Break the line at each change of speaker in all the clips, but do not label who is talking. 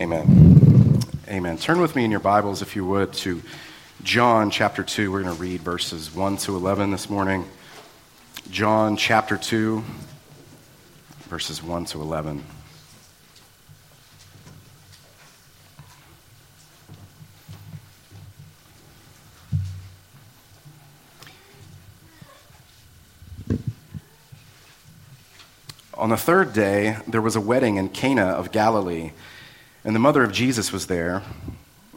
Amen. Amen. Turn with me in your Bibles, if you would, to John chapter 2. We're going to read verses 1 to 11 this morning. John chapter 2, verses 1 to 11. On the third day, there was a wedding in Cana of Galilee, and the mother of Jesus was there.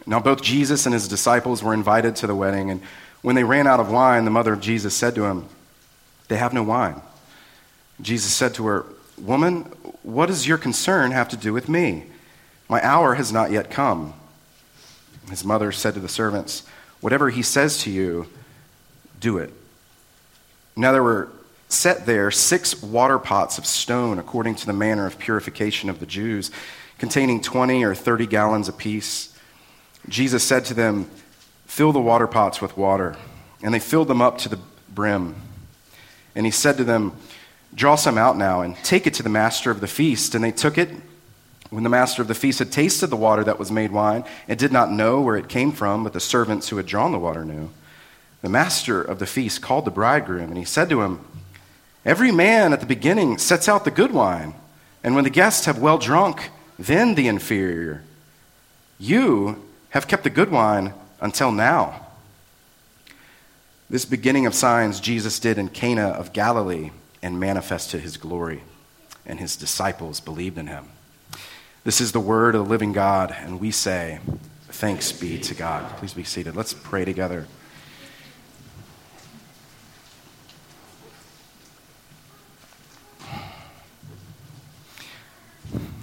Now, both Jesus and his disciples were invited to the wedding, and when they ran out of wine, the mother of Jesus said to him, They have no wine. Jesus said to her, Woman, what does your concern have to do with me? My hour has not yet come. His mother said to the servants, Whatever he says to you, do it. Now there were set there six water pots of stone according to the manner of purification of the Jews, containing 20 or 30 gallons apiece. Jesus said to them, Fill the water pots with water. And they filled them up to the brim. And he said to them, Draw some out now and take it to the master of the feast. And they took it. When the master of the feast had tasted the water that was made wine and did not know where it came from, but the servants who had drawn the water knew, the master of the feast called the bridegroom, and he said to him, Every man at the beginning sets out the good wine, and when the guests have well drunk, then the inferior. You have kept the good wine until now. This beginning of signs Jesus did in Cana of Galilee and manifested his glory, and his disciples believed in him. This is the word of the living God, and we say, Thanks be to God. Please be seated. Let's pray together.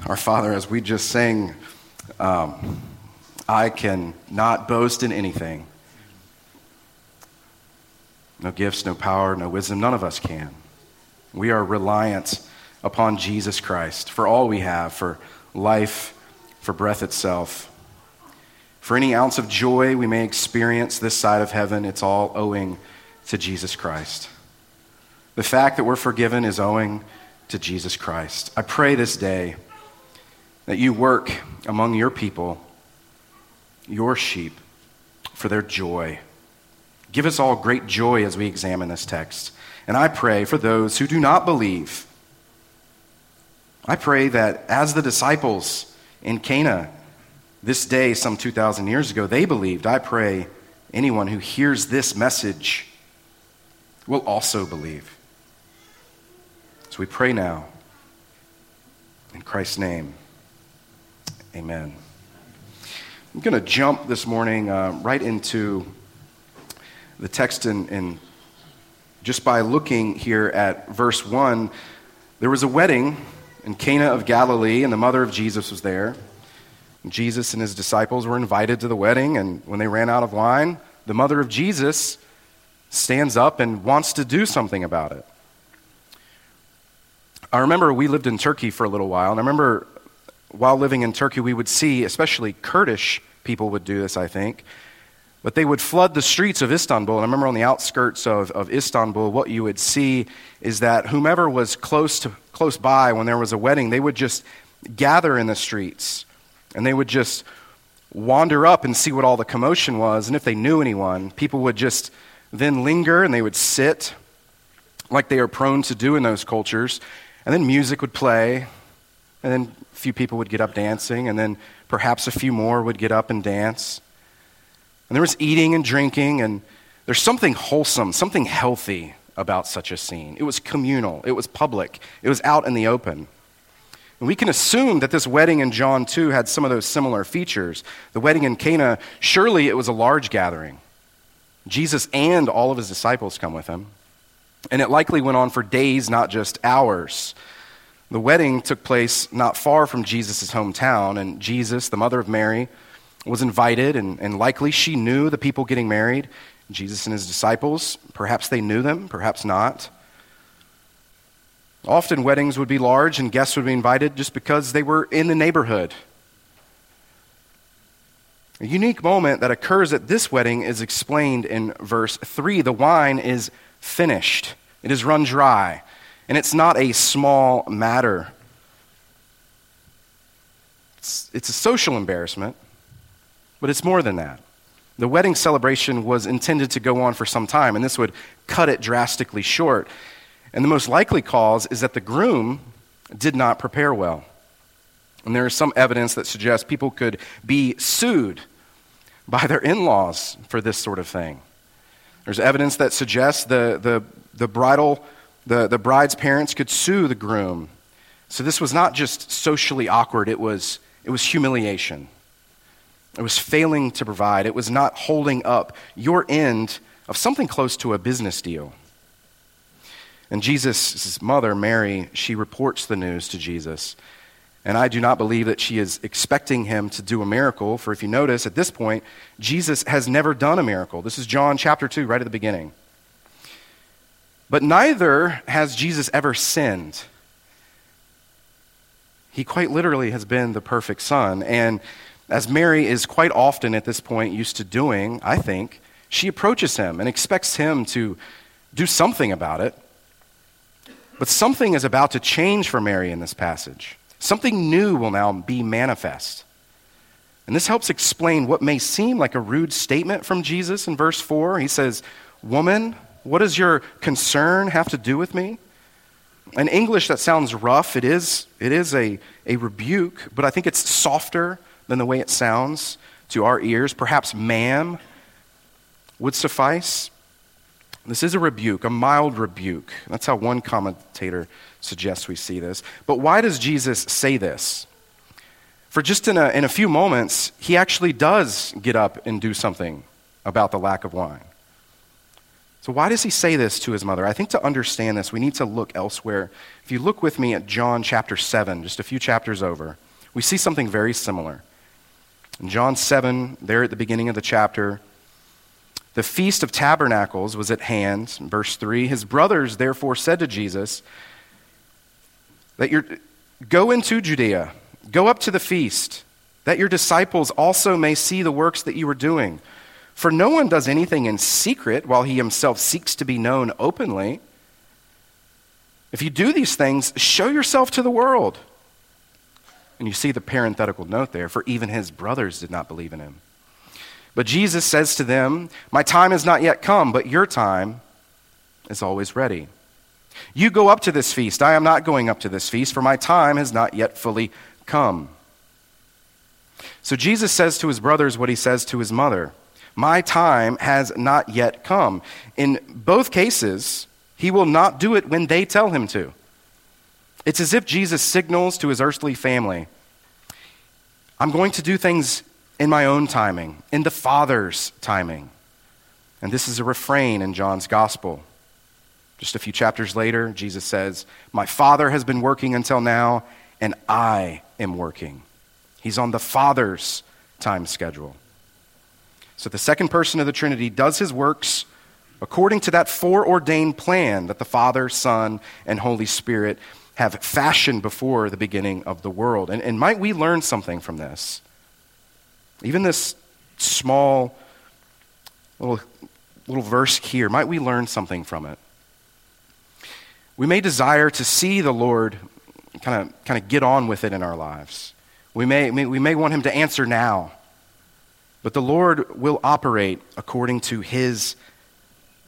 Our Father, as we just sang, um, I can not boast in anything. No gifts, no power, no wisdom. None of us can. We are reliant upon Jesus Christ for all we have, for life, for breath itself. For any ounce of joy we may experience this side of heaven, it's all owing to Jesus Christ. The fact that we're forgiven is owing to Jesus Christ. I pray this day that you work among your people, your sheep, for their joy. Give us all great joy as we examine this text. And I pray for those who do not believe. I pray that as the disciples in Cana this day, some 2,000 years ago, they believed. I pray anyone who hears this message will also believe. So we pray now. In Christ's name. Amen. I'm going to jump this morning uh, right into the text, and just by looking here at verse 1, there was a wedding in Cana of Galilee, and the mother of Jesus was there. Jesus and his disciples were invited to the wedding, and when they ran out of wine, the mother of Jesus stands up and wants to do something about it. I remember we lived in Turkey for a little while, and I remember while living in Turkey, we would see, especially Kurdish people would do this, I think, but they would flood the streets of Istanbul. And I remember on the outskirts of, of Istanbul, what you would see is that whomever was close, to, close by when there was a wedding, they would just gather in the streets and they would just wander up and see what all the commotion was. And if they knew anyone, people would just then linger and they would sit like they are prone to do in those cultures. And then music would play, and then a few people would get up dancing, and then perhaps a few more would get up and dance. And there was eating and drinking, and there's something wholesome, something healthy about such a scene. It was communal, it was public, it was out in the open. And we can assume that this wedding in John 2 had some of those similar features. The wedding in Cana, surely it was a large gathering. Jesus and all of his disciples come with him. And it likely went on for days, not just hours. The wedding took place not far from Jesus' hometown, and Jesus, the mother of Mary, was invited, and, and likely she knew the people getting married. Jesus and his disciples, perhaps they knew them, perhaps not. Often weddings would be large and guests would be invited just because they were in the neighborhood. A unique moment that occurs at this wedding is explained in verse 3. The wine is finished, it is run dry. And it's not a small matter. It's it's a social embarrassment, but it's more than that. The wedding celebration was intended to go on for some time, and this would cut it drastically short. And the most likely cause is that the groom did not prepare well. And there is some evidence that suggests people could be sued by their in laws for this sort of thing. There's evidence that suggests the, the, the bridal, the, the bride's parents could sue the groom. So this was not just socially awkward, it was, it was humiliation. It was failing to provide. It was not holding up your end of something close to a business deal. And Jesus' mother, Mary, she reports the news to Jesus. And I do not believe that she is expecting him to do a miracle, for if you notice, at this point, Jesus has never done a miracle. This is John chapter 2, right at the beginning. But neither has Jesus ever sinned. He quite literally has been the perfect son. And as Mary is quite often at this point used to doing, I think, she approaches him and expects him to do something about it. But something is about to change for Mary in this passage. Something new will now be manifest. And this helps explain what may seem like a rude statement from Jesus in verse 4. He says, Woman, what does your concern have to do with me? In English, that sounds rough. It is, it is a, a rebuke, but I think it's softer than the way it sounds to our ears. Perhaps ma'am would suffice. This is a rebuke, a mild rebuke. That's how one commentator suggests we see this. But why does Jesus say this? For just in a, in a few moments, he actually does get up and do something about the lack of wine. So, why does he say this to his mother? I think to understand this, we need to look elsewhere. If you look with me at John chapter 7, just a few chapters over, we see something very similar. In John 7, there at the beginning of the chapter, the Feast of Tabernacles was at hand. Verse 3 His brothers therefore said to Jesus, that you go into Judea, go up to the feast, that your disciples also may see the works that you are doing. For no one does anything in secret while he himself seeks to be known openly. If you do these things, show yourself to the world. And you see the parenthetical note there, for even his brothers did not believe in him. But Jesus says to them, My time has not yet come, but your time is always ready. You go up to this feast. I am not going up to this feast, for my time has not yet fully come. So Jesus says to his brothers what he says to his mother My time has not yet come. In both cases, he will not do it when they tell him to. It's as if Jesus signals to his earthly family I'm going to do things in my own timing, in the Father's timing. And this is a refrain in John's gospel. Just a few chapters later, Jesus says, My Father has been working until now, and I am working. He's on the Father's time schedule. So the second person of the Trinity does his works according to that foreordained plan that the Father, Son, and Holy Spirit have fashioned before the beginning of the world. And, and might we learn something from this? Even this small little, little verse here, might we learn something from it? We may desire to see the Lord kind of, kind of get on with it in our lives. We may, we may want him to answer now. But the Lord will operate according to his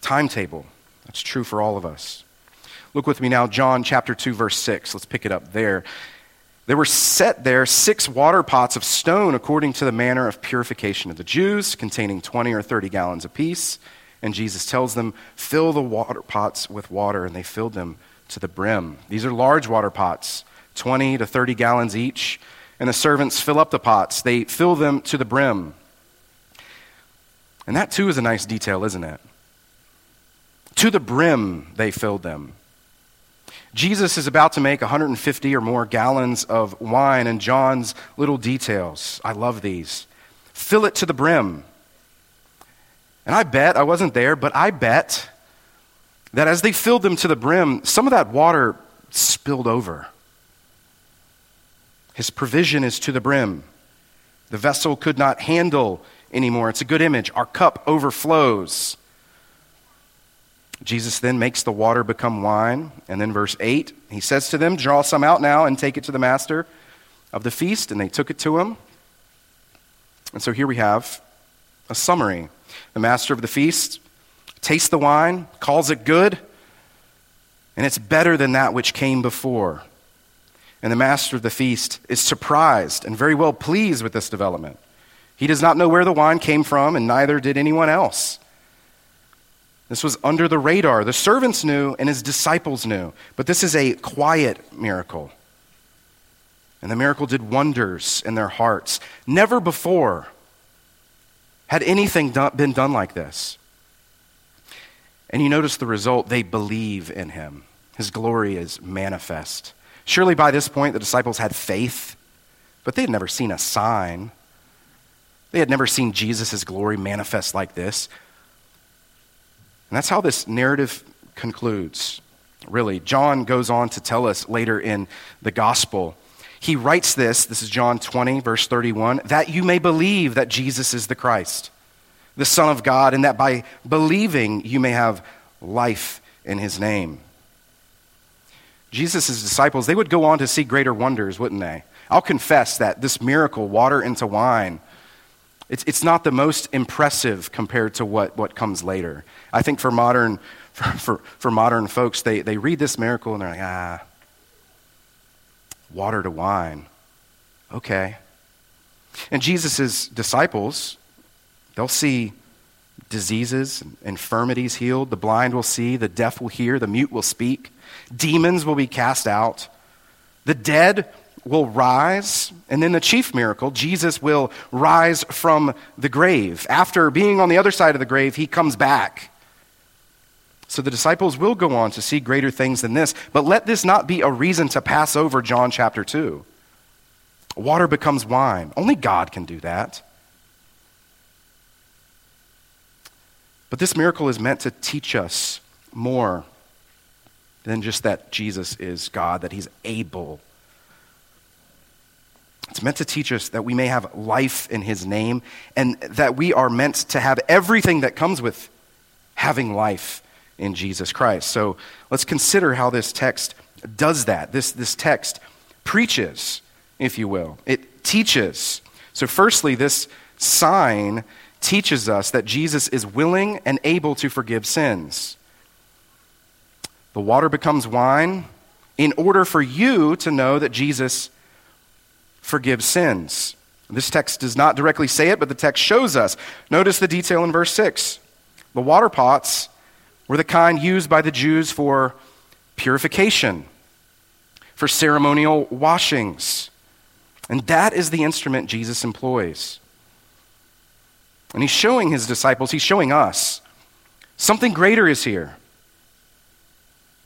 timetable. That's true for all of us. Look with me now, John chapter 2, verse 6. Let's pick it up there. There were set there six water pots of stone according to the manner of purification of the Jews, containing 20 or 30 gallons apiece. And Jesus tells them, Fill the water pots with water, and they filled them to the brim. These are large water pots, 20 to 30 gallons each. And the servants fill up the pots, they fill them to the brim. And that too is a nice detail, isn't it? To the brim, they filled them. Jesus is about to make 150 or more gallons of wine, and John's little details. I love these. Fill it to the brim. And I bet, I wasn't there, but I bet that as they filled them to the brim, some of that water spilled over. His provision is to the brim. The vessel could not handle anymore. It's a good image. Our cup overflows. Jesus then makes the water become wine. And then, verse 8, he says to them, Draw some out now and take it to the master. of the feast, and they took it to him. And so here we have a summary. The master of the feast tastes the wine, calls it good, and it's better than that which came before. And the master of the feast is surprised and very well pleased with this development. He does not know where the wine came from, and neither did anyone else. This was under the radar. The servants knew, and his disciples knew. But this is a quiet miracle. And the miracle did wonders in their hearts. Never before had anything done, been done like this. And you notice the result they believe in him. His glory is manifest. Surely by this point, the disciples had faith, but they had never seen a sign. They had never seen Jesus' glory manifest like this. And that's how this narrative concludes, really. John goes on to tell us later in the gospel. He writes this, this is John 20, verse 31, that you may believe that Jesus is the Christ, the Son of God, and that by believing you may have life in his name. Jesus' disciples, they would go on to see greater wonders, wouldn't they? I'll confess that this miracle, water into wine, it's, it's not the most impressive compared to what, what comes later. I think for modern, for, for, for modern folks, they, they read this miracle and they're like, ah, water to wine. Okay. And Jesus' disciples, they'll see diseases, and infirmities healed. The blind will see, the deaf will hear, the mute will speak. Demons will be cast out. The dead will rise. And then the chief miracle, Jesus will rise from the grave. After being on the other side of the grave, he comes back. So the disciples will go on to see greater things than this. But let this not be a reason to pass over John chapter 2. Water becomes wine. Only God can do that. But this miracle is meant to teach us more than just that Jesus is God, that he's able. It's meant to teach us that we may have life in his name and that we are meant to have everything that comes with having life in Jesus Christ. So let's consider how this text does that. This, this text preaches, if you will, it teaches. So, firstly, this sign teaches us that Jesus is willing and able to forgive sins. The water becomes wine in order for you to know that Jesus forgives sins. This text does not directly say it, but the text shows us. Notice the detail in verse 6. The water pots were the kind used by the Jews for purification, for ceremonial washings. And that is the instrument Jesus employs. And he's showing his disciples, he's showing us, something greater is here.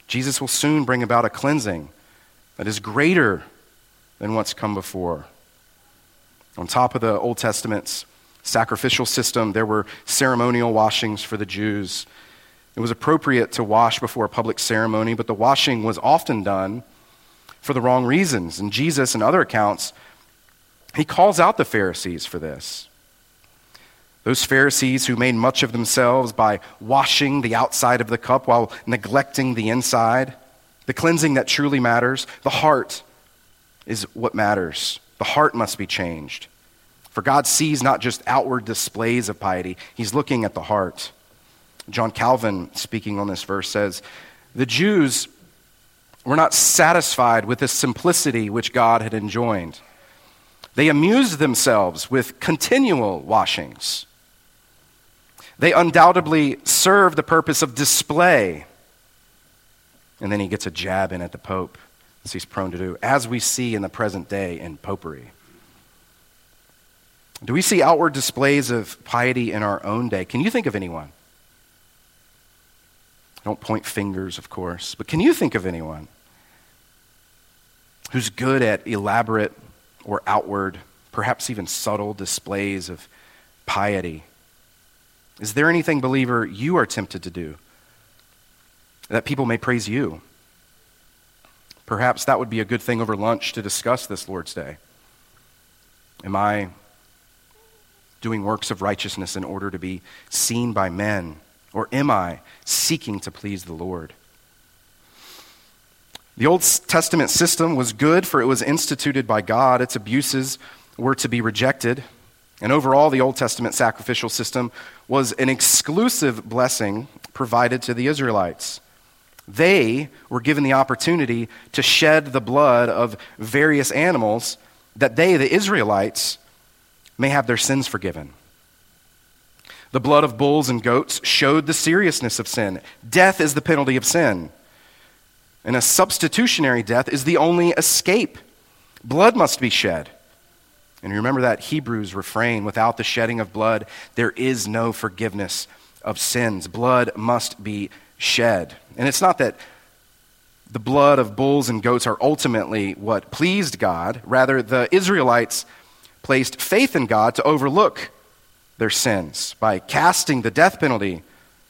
Jesus will soon bring about a cleansing that is greater than what's come before. On top of the Old Testament's sacrificial system, there were ceremonial washings for the Jews. It was appropriate to wash before a public ceremony, but the washing was often done for the wrong reasons. And Jesus, in other accounts, he calls out the Pharisees for this. Those Pharisees who made much of themselves by washing the outside of the cup while neglecting the inside, the cleansing that truly matters, the heart is what matters. The heart must be changed. For God sees not just outward displays of piety, He's looking at the heart. John Calvin, speaking on this verse, says The Jews were not satisfied with the simplicity which God had enjoined. They amused themselves with continual washings. They undoubtedly serve the purpose of display. And then he gets a jab in at the Pope, as he's prone to do, as we see in the present day in popery. Do we see outward displays of piety in our own day? Can you think of anyone? Don't point fingers, of course, but can you think of anyone who's good at elaborate or outward, perhaps even subtle displays of piety? Is there anything, believer, you are tempted to do that people may praise you? Perhaps that would be a good thing over lunch to discuss this Lord's Day. Am I doing works of righteousness in order to be seen by men? Or am I seeking to please the Lord? The Old Testament system was good, for it was instituted by God. Its abuses were to be rejected. And overall, the Old Testament sacrificial system was an exclusive blessing provided to the Israelites. They were given the opportunity to shed the blood of various animals that they, the Israelites, may have their sins forgiven. The blood of bulls and goats showed the seriousness of sin. Death is the penalty of sin. And a substitutionary death is the only escape. Blood must be shed. And remember that Hebrews refrain without the shedding of blood, there is no forgiveness of sins. Blood must be shed. And it's not that the blood of bulls and goats are ultimately what pleased God. Rather, the Israelites placed faith in God to overlook their sins by casting the death penalty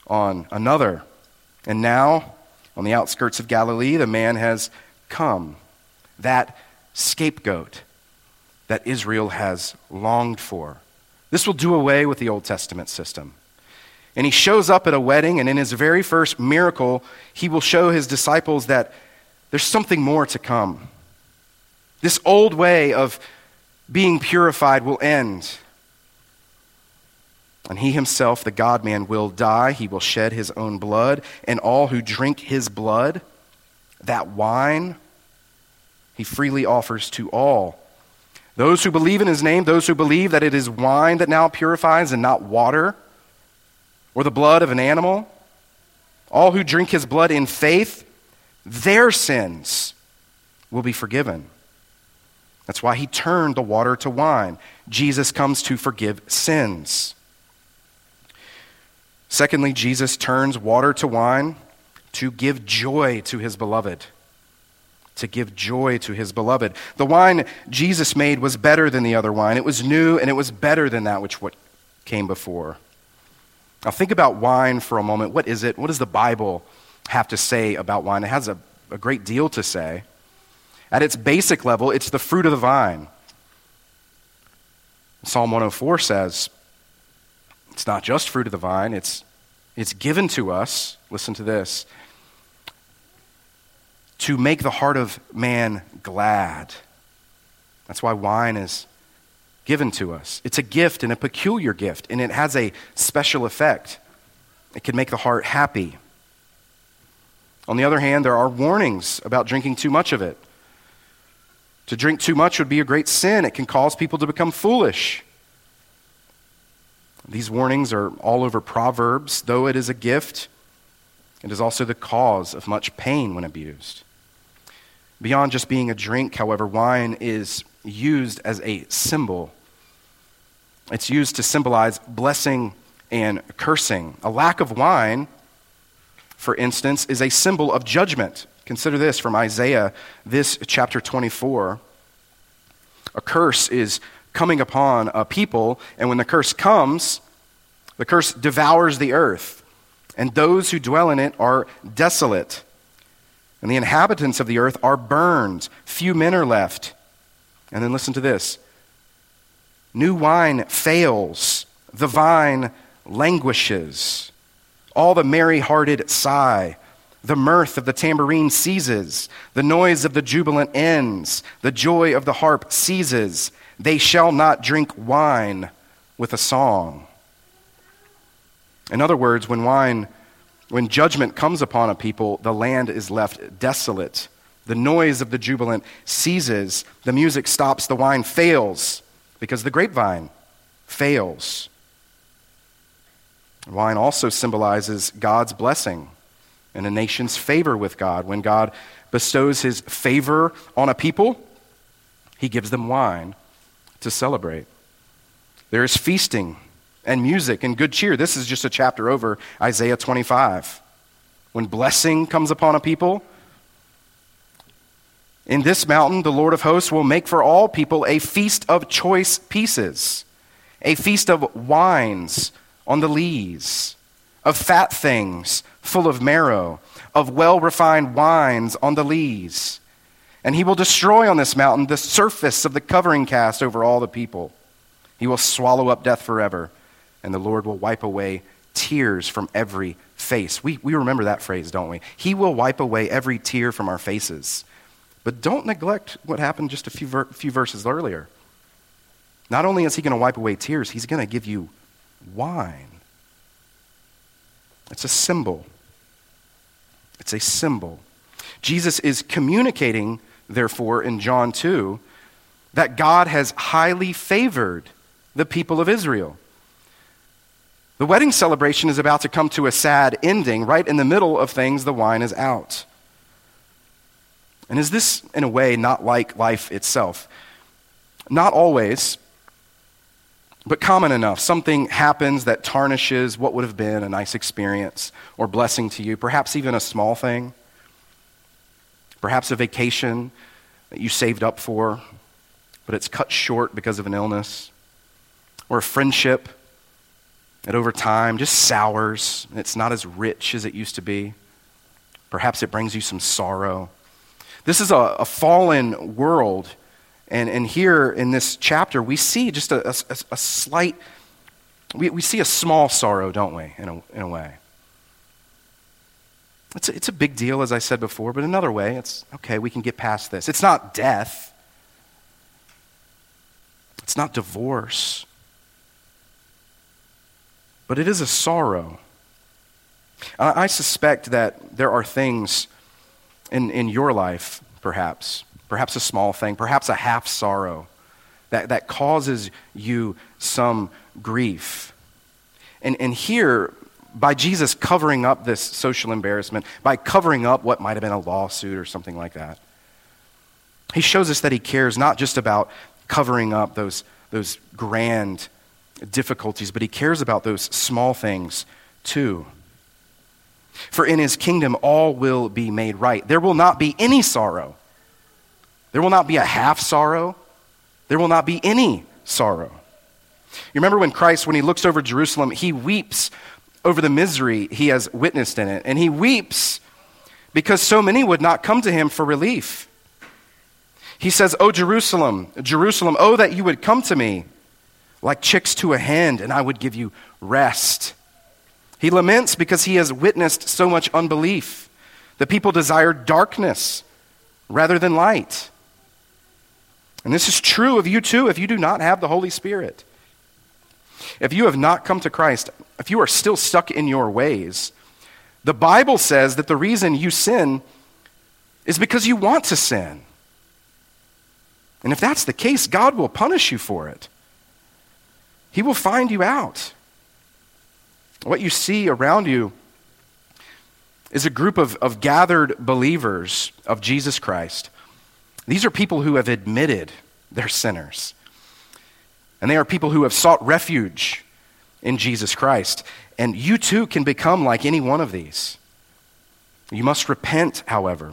on another. And now, on the outskirts of Galilee, the man has come, that scapegoat that Israel has longed for. This will do away with the Old Testament system. And he shows up at a wedding, and in his very first miracle, he will show his disciples that there's something more to come. This old way of being purified will end. And he himself, the God man, will die. He will shed his own blood. And all who drink his blood, that wine, he freely offers to all. Those who believe in his name, those who believe that it is wine that now purifies and not water or the blood of an animal, all who drink his blood in faith, their sins will be forgiven. That's why he turned the water to wine. Jesus comes to forgive sins. Secondly, Jesus turns water to wine to give joy to his beloved. To give joy to his beloved. The wine Jesus made was better than the other wine. It was new and it was better than that which came before. Now, think about wine for a moment. What is it? What does the Bible have to say about wine? It has a, a great deal to say. At its basic level, it's the fruit of the vine. Psalm 104 says, it's not just fruit of the vine, it's, it's given to us, listen to this, to make the heart of man glad. That's why wine is given to us. It's a gift and a peculiar gift, and it has a special effect. It can make the heart happy. On the other hand, there are warnings about drinking too much of it. To drink too much would be a great sin. It can cause people to become foolish. These warnings are all over Proverbs. Though it is a gift, it is also the cause of much pain when abused. Beyond just being a drink, however, wine is used as a symbol it's used to symbolize blessing and cursing. A lack of wine, for instance, is a symbol of judgment. Consider this from Isaiah, this chapter 24. A curse is coming upon a people, and when the curse comes, the curse devours the earth, and those who dwell in it are desolate. And the inhabitants of the earth are burned. Few men are left. And then listen to this New wine fails, the vine languishes. All the merry hearted sigh. The mirth of the tambourine ceases. The noise of the jubilant ends. The joy of the harp ceases. They shall not drink wine with a song. In other words, when wine, when judgment comes upon a people, the land is left desolate. The noise of the jubilant ceases. The music stops. The wine fails because the grapevine fails. Wine also symbolizes God's blessing and a nation's favor with God. When God bestows his favor on a people, he gives them wine to celebrate. There is feasting and music and good cheer. This is just a chapter over Isaiah 25. When blessing comes upon a people, in this mountain, the Lord of hosts will make for all people a feast of choice pieces, a feast of wines on the lees, of fat things full of marrow, of well refined wines on the lees. And he will destroy on this mountain the surface of the covering cast over all the people. He will swallow up death forever, and the Lord will wipe away tears from every face. We, we remember that phrase, don't we? He will wipe away every tear from our faces. But don't neglect what happened just a few, ver- few verses earlier. Not only is he going to wipe away tears, he's going to give you wine. It's a symbol. It's a symbol. Jesus is communicating, therefore, in John 2, that God has highly favored the people of Israel. The wedding celebration is about to come to a sad ending. Right in the middle of things, the wine is out. And is this, in a way, not like life itself? Not always, but common enough. Something happens that tarnishes what would have been a nice experience or blessing to you, perhaps even a small thing. Perhaps a vacation that you saved up for, but it's cut short because of an illness. Or a friendship that over time just sours and it's not as rich as it used to be. Perhaps it brings you some sorrow. This is a, a fallen world. And, and here in this chapter, we see just a, a, a slight, we, we see a small sorrow, don't we, in a, in a way. It's a, it's a big deal, as I said before, but another way, it's okay, we can get past this. It's not death, it's not divorce, but it is a sorrow. I suspect that there are things in, in your life, perhaps, perhaps a small thing, perhaps a half sorrow, that, that causes you some grief. And, and here, by Jesus covering up this social embarrassment, by covering up what might have been a lawsuit or something like that, he shows us that he cares not just about covering up those, those grand difficulties, but he cares about those small things too. For in his kingdom, all will be made right. There will not be any sorrow. There will not be a half sorrow. There will not be any sorrow. You remember when Christ, when he looks over Jerusalem, he weeps over the misery he has witnessed in it. And he weeps because so many would not come to him for relief. He says, O Jerusalem, Jerusalem, oh, that you would come to me like chicks to a hen, and I would give you rest. He laments because he has witnessed so much unbelief. The people desire darkness rather than light. And this is true of you too if you do not have the Holy Spirit. If you have not come to Christ, if you are still stuck in your ways, the Bible says that the reason you sin is because you want to sin. And if that's the case, God will punish you for it. He will find you out. What you see around you is a group of, of gathered believers of Jesus Christ. These are people who have admitted they're sinners. And they are people who have sought refuge in Jesus Christ. And you too can become like any one of these. You must repent, however.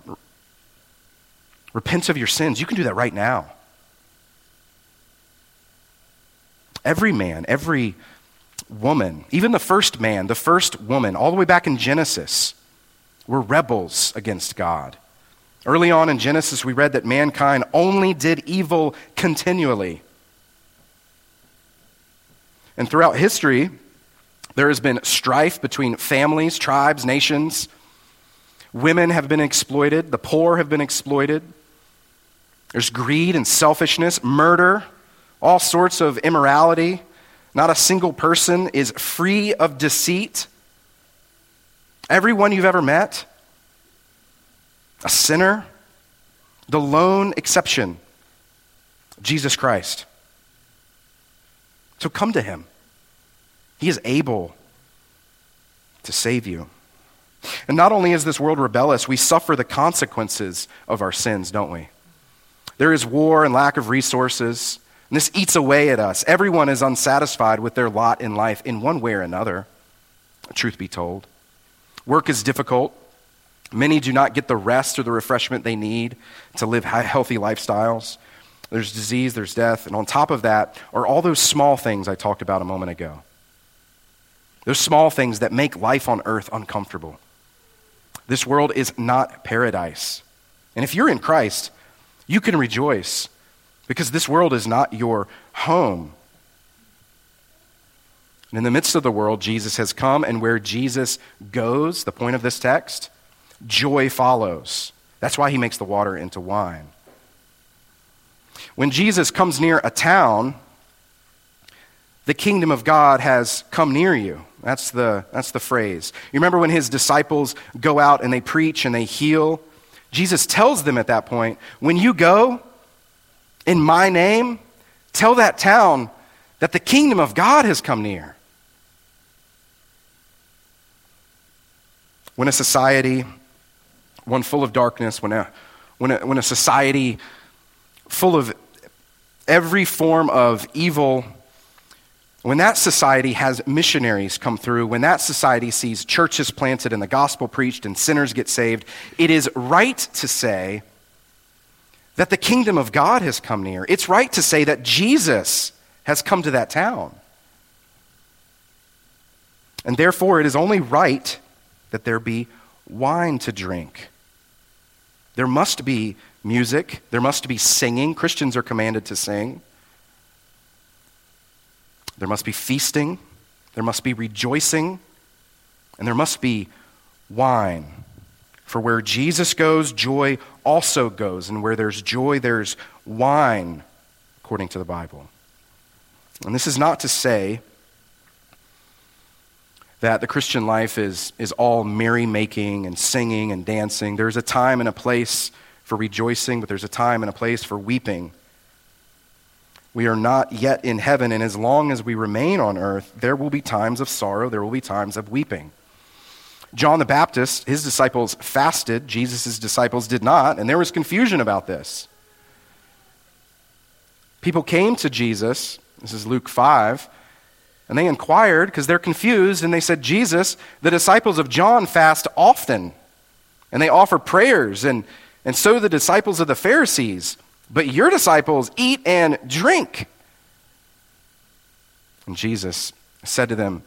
Repent of your sins. You can do that right now. Every man, every woman, even the first man, the first woman, all the way back in Genesis, were rebels against God. Early on in Genesis, we read that mankind only did evil continually. And throughout history, there has been strife between families, tribes, nations. Women have been exploited, the poor have been exploited. There's greed and selfishness, murder, all sorts of immorality. Not a single person is free of deceit. Everyone you've ever met, a sinner, the lone exception, Jesus Christ. So come to him. He is able to save you. And not only is this world rebellious, we suffer the consequences of our sins, don't we? There is war and lack of resources. And this eats away at us. Everyone is unsatisfied with their lot in life in one way or another, truth be told. Work is difficult. Many do not get the rest or the refreshment they need to live healthy lifestyles. There's disease, there's death, and on top of that are all those small things I talked about a moment ago. Those small things that make life on earth uncomfortable. This world is not paradise. And if you're in Christ, you can rejoice because this world is not your home. And in the midst of the world, Jesus has come, and where Jesus goes, the point of this text, joy follows. That's why he makes the water into wine. When Jesus comes near a town, the kingdom of God has come near you. That's the, that's the phrase. You remember when his disciples go out and they preach and they heal? Jesus tells them at that point, when you go in my name, tell that town that the kingdom of God has come near. When a society, one full of darkness, when a, when a, when a society full of every form of evil when that society has missionaries come through, when that society sees churches planted and the gospel preached and sinners get saved, it is right to say that the kingdom of God has come near. It's right to say that Jesus has come to that town. And therefore, it is only right that there be wine to drink. There must be music, there must be singing. Christians are commanded to sing. There must be feasting, there must be rejoicing, and there must be wine. For where Jesus goes, joy also goes. And where there's joy, there's wine, according to the Bible. And this is not to say that the Christian life is, is all merrymaking and singing and dancing. There's a time and a place for rejoicing, but there's a time and a place for weeping. We are not yet in heaven, and as long as we remain on earth, there will be times of sorrow, there will be times of weeping. John the Baptist, his disciples fasted, Jesus' disciples did not, and there was confusion about this. People came to Jesus, this is Luke 5, and they inquired because they're confused, and they said, Jesus, the disciples of John fast often, and they offer prayers, and, and so the disciples of the Pharisees. But your disciples eat and drink. And Jesus said to them,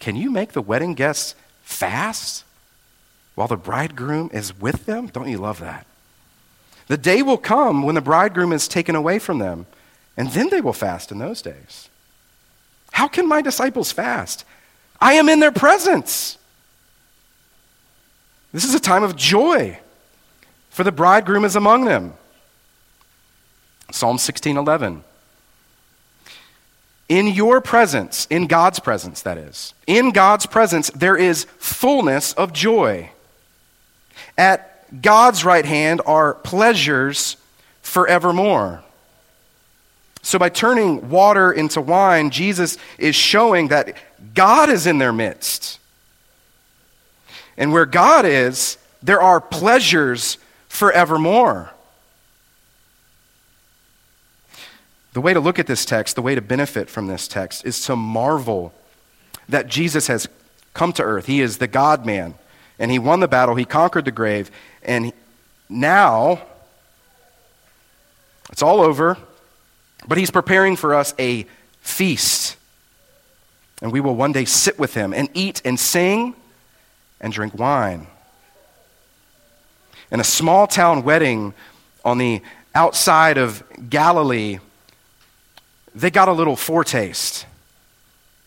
Can you make the wedding guests fast while the bridegroom is with them? Don't you love that? The day will come when the bridegroom is taken away from them, and then they will fast in those days. How can my disciples fast? I am in their presence. This is a time of joy, for the bridegroom is among them. Psalm 16:11. In your presence, in God's presence, that is, in God's presence, there is fullness of joy. At God's right hand are pleasures forevermore. So, by turning water into wine, Jesus is showing that God is in their midst. And where God is, there are pleasures forevermore. The way to look at this text, the way to benefit from this text, is to marvel that Jesus has come to earth. He is the God man, and he won the battle, he conquered the grave, and now it's all over, but he's preparing for us a feast. And we will one day sit with him and eat and sing and drink wine. And a small town wedding on the outside of Galilee, they got a little foretaste.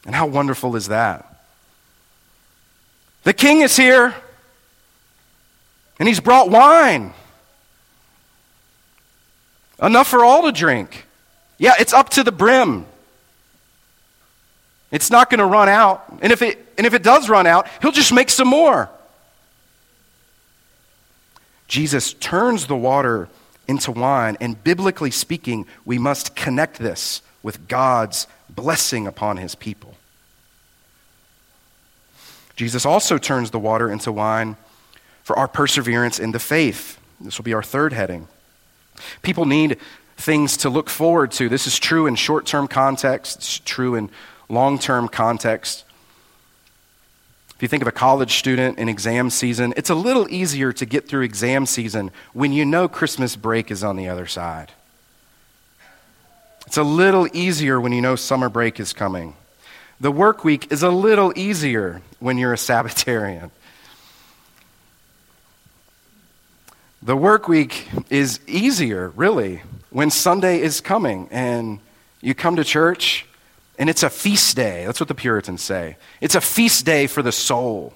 And how wonderful is that? The king is here, and he's brought wine. Enough for all to drink. Yeah, it's up to the brim. It's not going to run out. And if, it, and if it does run out, he'll just make some more. Jesus turns the water into wine, and biblically speaking, we must connect this with God's blessing upon his people. Jesus also turns the water into wine for our perseverance in the faith. This will be our third heading. People need things to look forward to. This is true in short term context, it's true in long term context. If you think of a college student in exam season, it's a little easier to get through exam season when you know Christmas break is on the other side. It's a little easier when you know summer break is coming. The work week is a little easier when you're a Sabbatarian. The work week is easier, really, when Sunday is coming and you come to church And it's a feast day. That's what the Puritans say. It's a feast day for the soul.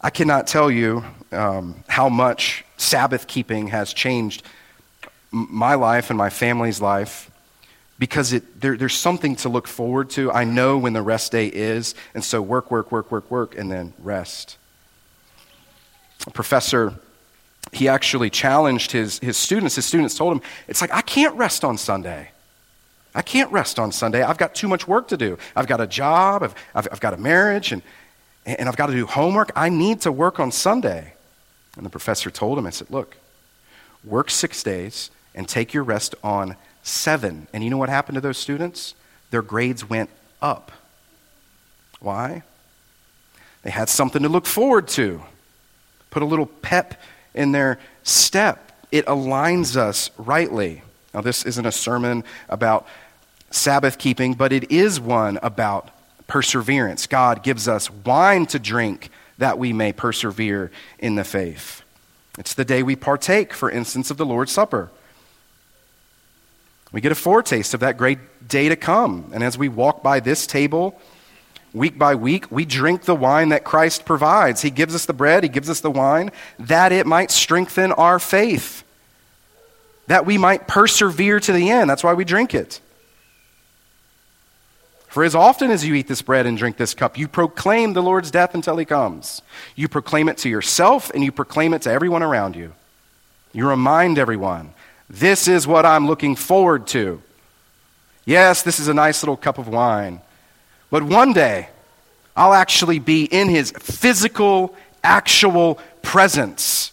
I cannot tell you um, how much Sabbath keeping has changed my life and my family's life because it, there, there's something to look forward to. I know when the rest day is, and so work, work, work, work, work, and then rest. A professor, he actually challenged his, his students. His students told him, It's like, I can't rest on Sunday. I can't rest on Sunday. I've got too much work to do. I've got a job, I've, I've, I've got a marriage, and, and I've got to do homework. I need to work on Sunday. And the professor told him, I said, Look, work six days and take your rest on seven. And you know what happened to those students? Their grades went up. Why? They had something to look forward to, put a little pep in their step. It aligns us rightly. Now, this isn't a sermon about Sabbath keeping, but it is one about perseverance. God gives us wine to drink that we may persevere in the faith. It's the day we partake, for instance, of the Lord's Supper. We get a foretaste of that great day to come. And as we walk by this table, week by week, we drink the wine that Christ provides. He gives us the bread, He gives us the wine, that it might strengthen our faith, that we might persevere to the end. That's why we drink it. For as often as you eat this bread and drink this cup, you proclaim the Lord's death until he comes. You proclaim it to yourself and you proclaim it to everyone around you. You remind everyone this is what I'm looking forward to. Yes, this is a nice little cup of wine. But one day, I'll actually be in his physical, actual presence.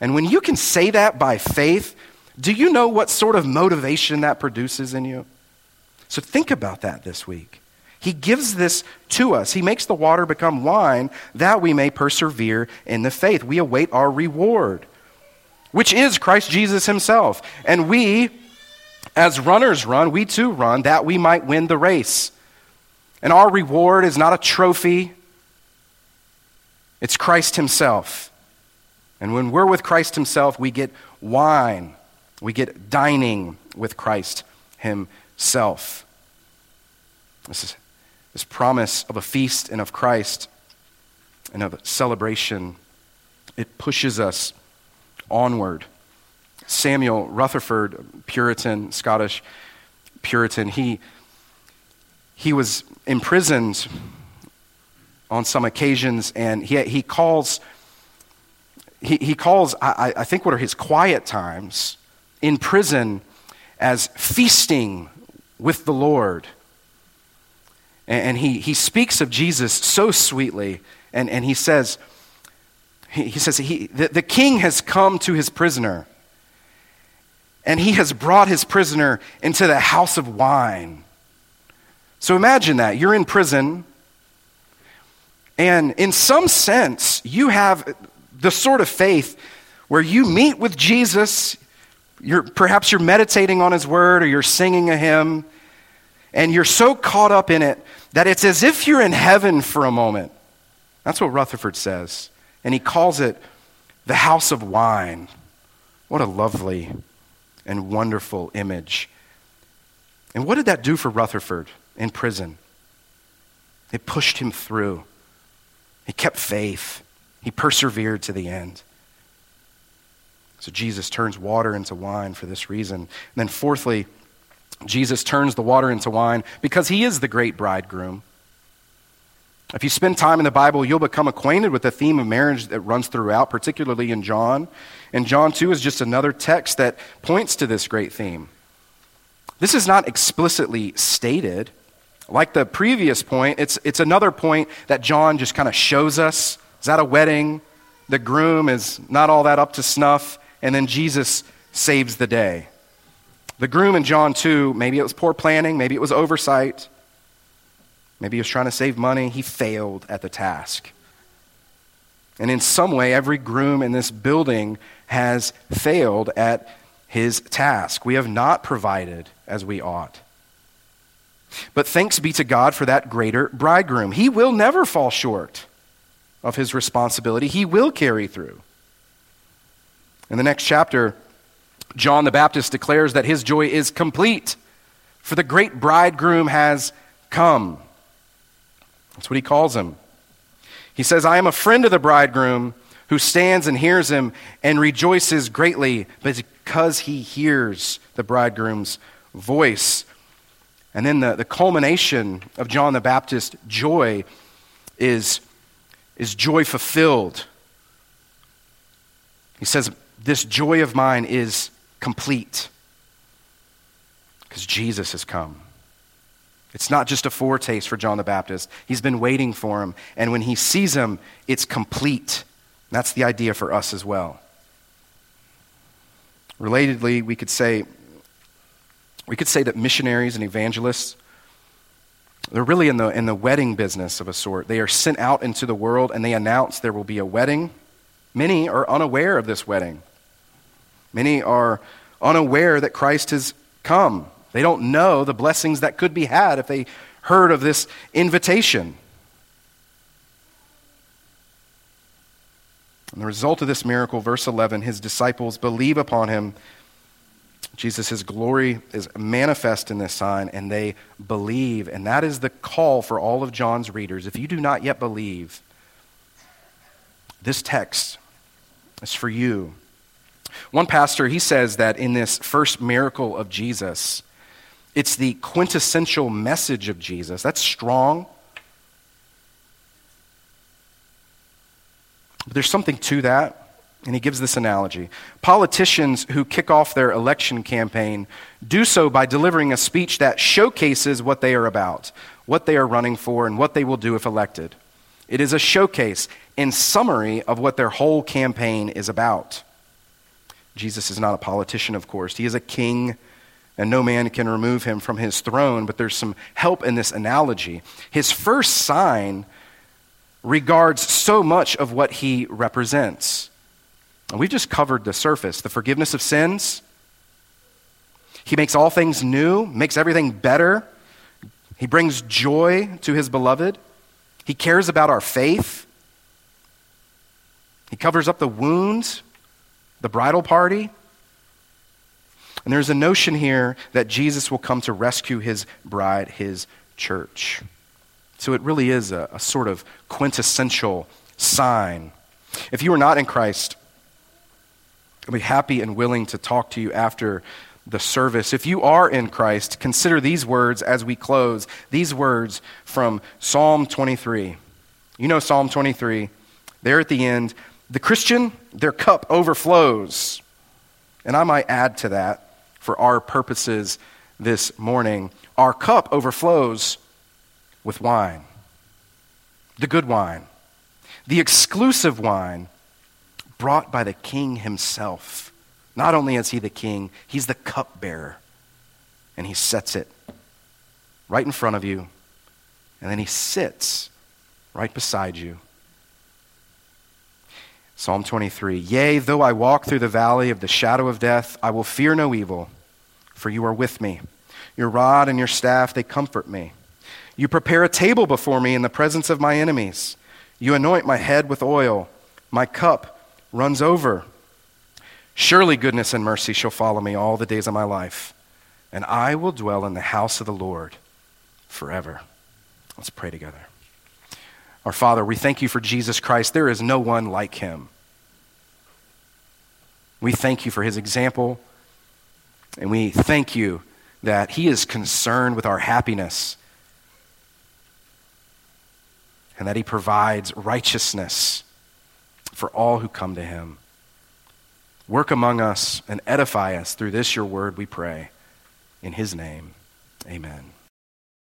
And when you can say that by faith, do you know what sort of motivation that produces in you? So think about that this week. He gives this to us. He makes the water become wine that we may persevere in the faith. We await our reward which is Christ Jesus himself. And we, as runners run, we too run that we might win the race. And our reward is not a trophy, it's Christ himself. And when we're with Christ himself, we get wine, we get dining with Christ himself. This is this promise of a feast and of Christ and of celebration. It pushes us onward. Samuel Rutherford, Puritan, Scottish Puritan, he, he was imprisoned on some occasions, and he, he calls, he, he calls I, I think, what are his quiet times in prison as feasting with the Lord. And, and he, he speaks of Jesus so sweetly, and, and he says, he, says, he, the, the king has come to his prisoner, and he has brought his prisoner into the house of wine. So imagine that. You're in prison, and in some sense, you have the sort of faith where you meet with Jesus. You're, perhaps you're meditating on his word or you're singing a hymn, and you're so caught up in it that it's as if you're in heaven for a moment. That's what Rutherford says and he calls it the house of wine. What a lovely and wonderful image. And what did that do for Rutherford in prison? It pushed him through. He kept faith. He persevered to the end. So Jesus turns water into wine for this reason. And then, fourthly, Jesus turns the water into wine because he is the great bridegroom. If you spend time in the Bible, you'll become acquainted with the theme of marriage that runs throughout, particularly in John. And John 2 is just another text that points to this great theme. This is not explicitly stated. Like the previous point, it's, it's another point that John just kind of shows us. Is that a wedding, the groom is not all that up to snuff, and then Jesus saves the day. The groom in John 2, maybe it was poor planning, maybe it was oversight. Maybe he was trying to save money. He failed at the task. And in some way, every groom in this building has failed at his task. We have not provided as we ought. But thanks be to God for that greater bridegroom. He will never fall short of his responsibility, he will carry through. In the next chapter, John the Baptist declares that his joy is complete, for the great bridegroom has come. That's what he calls him. He says, I am a friend of the bridegroom who stands and hears him and rejoices greatly because he hears the bridegroom's voice. And then the, the culmination of John the Baptist's joy is, is joy fulfilled. He says, This joy of mine is complete because Jesus has come. It's not just a foretaste for John the Baptist. He's been waiting for him. And when he sees him, it's complete. That's the idea for us as well. Relatedly, we could say we could say that missionaries and evangelists they're really in the, in the wedding business of a sort. They are sent out into the world and they announce there will be a wedding. Many are unaware of this wedding. Many are unaware that Christ has come. They don't know the blessings that could be had if they heard of this invitation. And the result of this miracle, verse 11, his disciples believe upon him. Jesus' glory is manifest in this sign, and they believe. And that is the call for all of John's readers. If you do not yet believe, this text is for you. One pastor, he says that in this first miracle of Jesus, it's the quintessential message of Jesus. That's strong. But there's something to that. And he gives this analogy. Politicians who kick off their election campaign do so by delivering a speech that showcases what they are about, what they are running for, and what they will do if elected. It is a showcase in summary of what their whole campaign is about. Jesus is not a politician, of course. He is a king, and no man can remove him from his throne, but there's some help in this analogy. His first sign regards so much of what he represents. And we've just covered the surface the forgiveness of sins. He makes all things new, makes everything better. He brings joy to his beloved. He cares about our faith. He covers up the wounds the bridal party. And there's a notion here that Jesus will come to rescue his bride, his church. So it really is a, a sort of quintessential sign. If you are not in Christ, I'll be happy and willing to talk to you after the service. If you are in Christ, consider these words as we close. These words from Psalm 23. You know Psalm 23. There at the end, the Christian, their cup overflows. And I might add to that for our purposes this morning our cup overflows with wine, the good wine, the exclusive wine brought by the king himself. Not only is he the king, he's the cupbearer. And he sets it right in front of you, and then he sits right beside you Psalm 23 Yea, though I walk through the valley of the shadow of death, I will fear no evil, for you are with me. Your rod and your staff, they comfort me. You prepare a table before me in the presence of my enemies. You anoint my head with oil. My cup runs over. Surely goodness and mercy shall follow me all the days of my life, and I will dwell in the house of the Lord forever. Let's pray together. Our Father, we thank you for Jesus Christ. There is no one like him. We thank you for his example, and we thank you that he is concerned with our happiness and that he provides righteousness for all who come to him. Work among us and edify us through this, your word, we pray. In his name, amen.